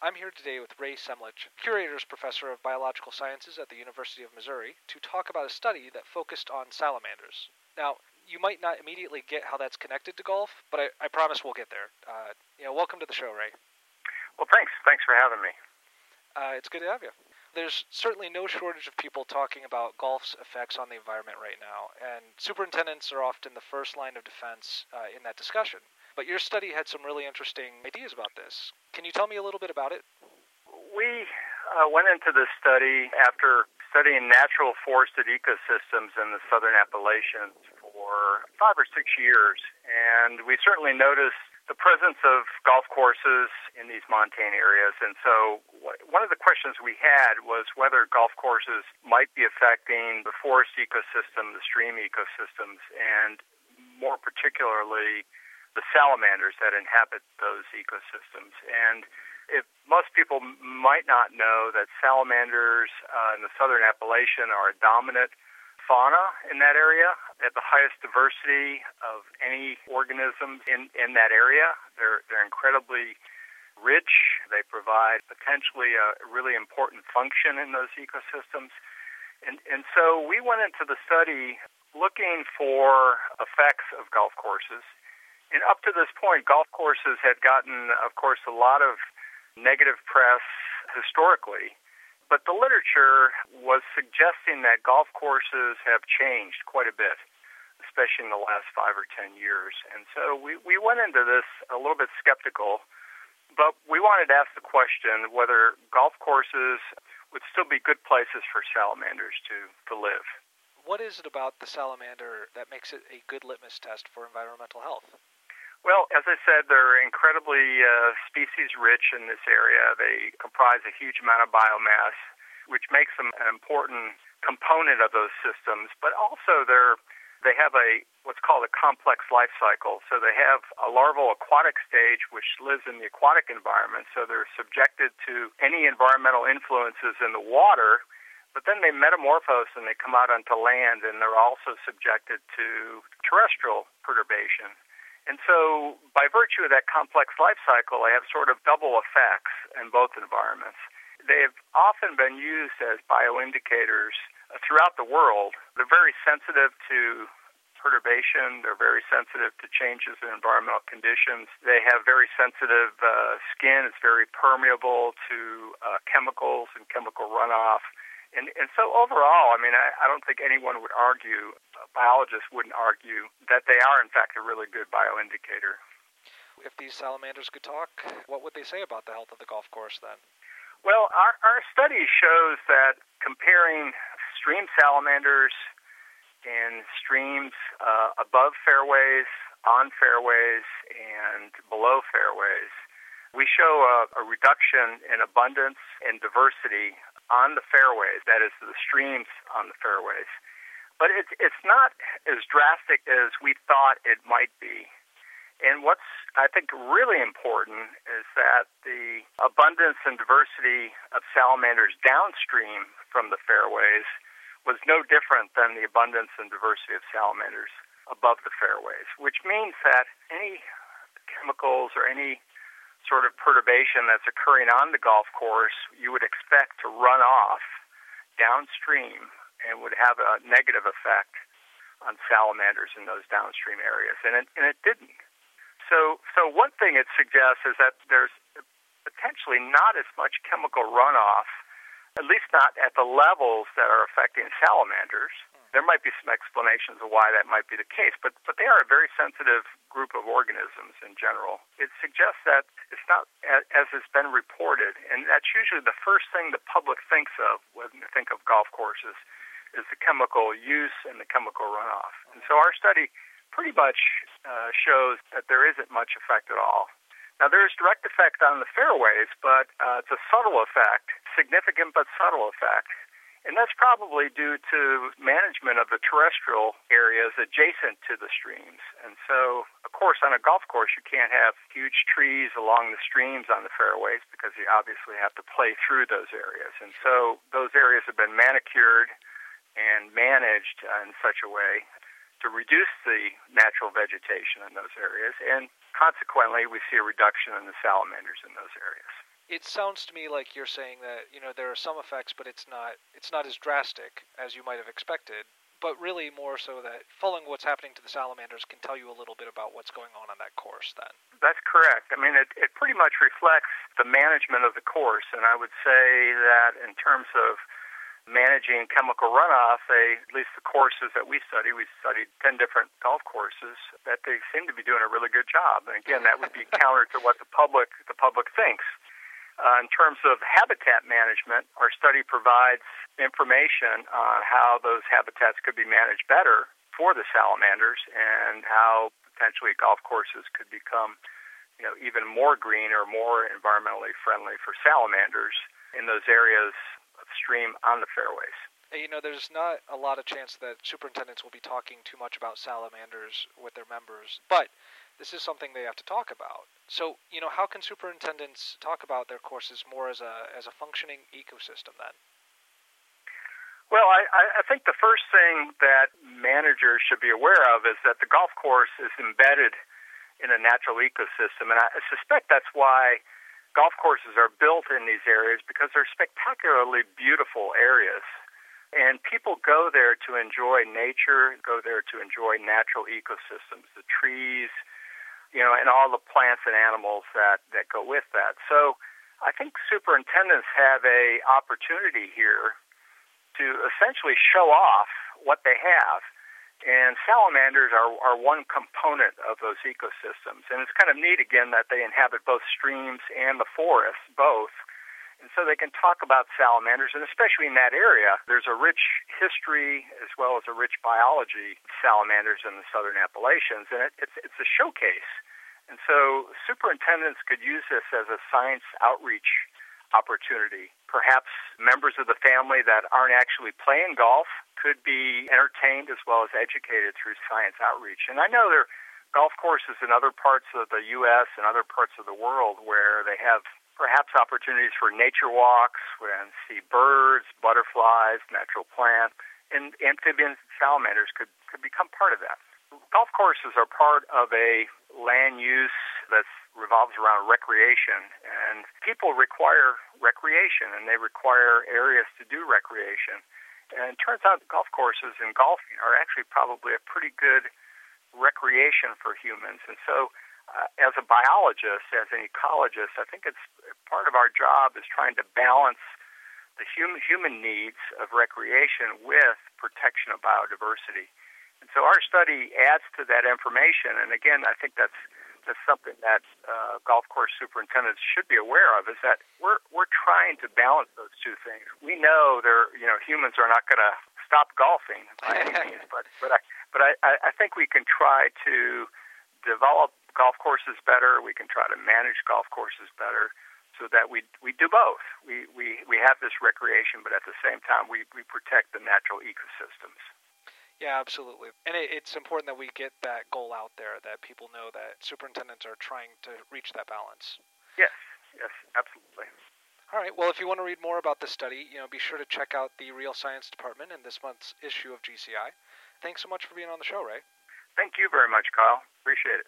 I'm here today with Ray Semlitsch, Curator's Professor of Biological Sciences at the University of Missouri, to talk about a study that focused on salamanders. Now, you might not immediately get how that's connected to golf, but I, I promise we'll get there. Uh, you know, welcome to the show, Ray. Well, thanks. Thanks for having me. Uh, it's good to have you. There's certainly no shortage of people talking about golf's effects on the environment right now, and superintendents are often the first line of defense uh, in that discussion. But your study had some really interesting ideas about this. Can you tell me a little bit about it? We uh, went into this study after studying natural forested ecosystems in the southern Appalachians for five or six years, and we certainly noticed the presence of golf courses in these montane areas. And so, one of the questions we had was whether golf courses might be affecting the forest ecosystem, the stream ecosystems, and more particularly, the salamanders that inhabit those ecosystems. And most people might not know that salamanders uh, in the southern Appalachian are a dominant fauna in that area at the highest diversity of any organisms in, in that area. They're, they're incredibly rich. They provide potentially a really important function in those ecosystems. And, and so we went into the study looking for effects of golf courses. And up to this point, golf courses had gotten, of course, a lot of negative press historically but the literature was suggesting that golf courses have changed quite a bit, especially in the last five or ten years. And so we, we went into this a little bit skeptical, but we wanted to ask the question whether golf courses would still be good places for salamanders to, to live. What is it about the salamander that makes it a good litmus test for environmental health? Well, as I said, they're incredibly uh, species rich in this area. They comprise a huge amount of biomass, which makes them an important component of those systems. But also, they're they have a what's called a complex life cycle. So they have a larval aquatic stage which lives in the aquatic environment. So they're subjected to any environmental influences in the water, but then they metamorphose and they come out onto land, and they're also subjected to terrestrial perturbation. And so, by virtue of that complex life cycle, they have sort of double effects in both environments. They have often been used as bioindicators throughout the world. They're very sensitive to perturbation. They're very sensitive to changes in environmental conditions. They have very sensitive uh, skin. It's very permeable to uh, chemicals and chemical runoff. And, and so overall, I mean, I, I don't think anyone would argue, biologists wouldn't argue, that they are in fact a really good bioindicator. If these salamanders could talk, what would they say about the health of the golf course then? Well, our, our study shows that comparing stream salamanders in streams uh, above fairways, on fairways, and below fairways, we show a, a reduction in abundance and diversity on the fairways, that is, the streams on the fairways. But it's, it's not as drastic as we thought it might be. And what's, I think, really important is that the abundance and diversity of salamanders downstream from the fairways was no different than the abundance and diversity of salamanders above the fairways, which means that any chemicals or any sort of perturbation that's occurring on the golf course, you would expect to run off downstream and would have a negative effect on salamanders in those downstream areas, and it, and it didn't. So, so one thing it suggests is that there's potentially not as much chemical runoff, at least not at the levels that are affecting salamanders, hmm. there might be some explanations of why that might be the case, but, but they are a very sensitive group of organisms in general. It suggests that it's not as has been reported, and that's usually the first thing the public thinks of when they think of golf courses is the chemical use and the chemical runoff. And so our study pretty much uh, shows that there isn't much effect at all. Now, there is direct effect on the fairways, but uh, it's a subtle effect, significant but subtle effect. And that's probably due to management of the terrestrial areas adjacent to the streams. And so, of course, on a golf course, you can't have huge trees along the streams on the fairways because you obviously have to play through those areas. And so, those areas have been manicured and managed uh, in such a way to reduce the natural vegetation in those areas. And consequently, we see a reduction in the salamanders in those areas. It sounds to me like you're saying that you know there are some effects, but it's not it's not as drastic as you might have expected. But really, more so that following what's happening to the salamanders can tell you a little bit about what's going on on that course. Then that's correct. I mean, it, it pretty much reflects the management of the course, and I would say that in terms of managing chemical runoff, they, at least the courses that we study, we studied 10 different golf courses, that they seem to be doing a really good job. And again, that would be counter to what the public, the public thinks. Uh, in terms of habitat management, our study provides information on how those habitats could be managed better for the salamanders and how potentially golf courses could become you know, even more green or more environmentally friendly for salamanders in those areas stream on the fairways. You know, there's not a lot of chance that superintendents will be talking too much about salamanders with their members, but this is something they have to talk about. So, you know, how can superintendents talk about their courses more as a as a functioning ecosystem then? Well, I, I think the first thing that managers should be aware of is that the golf course is embedded in a natural ecosystem, and I suspect that's why golf courses are built in these areas because they're spectacularly beautiful areas. And people go there to enjoy nature, go there to enjoy natural ecosystems, the trees, you know, and all the plants and animals that, that go with that. So I think superintendents have a opportunity here to essentially show off what they have and salamanders are, are one component of those ecosystems. And it's kind of neat, again, that they inhabit both streams and the forests, both. And so they can talk about salamanders, and especially in that area, there's a rich history as well as a rich biology of salamanders in the southern Appalachians, and it, it's, it's a showcase. And so superintendents could use this as a science outreach opportunity. Perhaps members of the family that aren't actually playing golf could be entertained as well as educated through science outreach. And I know there are golf courses in other parts of the U.S. and other parts of the world where they have perhaps opportunities for nature walks and see birds, butterflies, natural plants, and amphibians and salamanders could, could become part of that. Golf courses are part of a land use that revolves around recreation, and people require recreation, and they require areas to do recreation. And it turns out golf courses and golfing are actually probably a pretty good recreation for humans. And so, uh, as a biologist, as an ecologist, I think it's part of our job is trying to balance the human human needs of recreation with protection of biodiversity. And so our study adds to that information. And again, I think that's that's something that uh, golf course superintendents should be aware of is that we're we're trying to balance those two things. We know there, you know, humans are not going to stop golfing by any means, but but I but I, I think we can try to develop golf courses better. We can try to manage golf courses better, so that we we do both. We we we have this recreation, but at the same time we we protect the natural ecosystems. Yeah, absolutely. And it, it's important that we get that goal out there, that people know that superintendents are trying to reach that balance. Yes, yes, absolutely. All right. Well, if you want to read more about this study, you know, be sure to check out the Real Science Department in this month's issue of GCI. Thanks so much for being on the show, Ray. Thank you very much, Kyle. Appreciate it.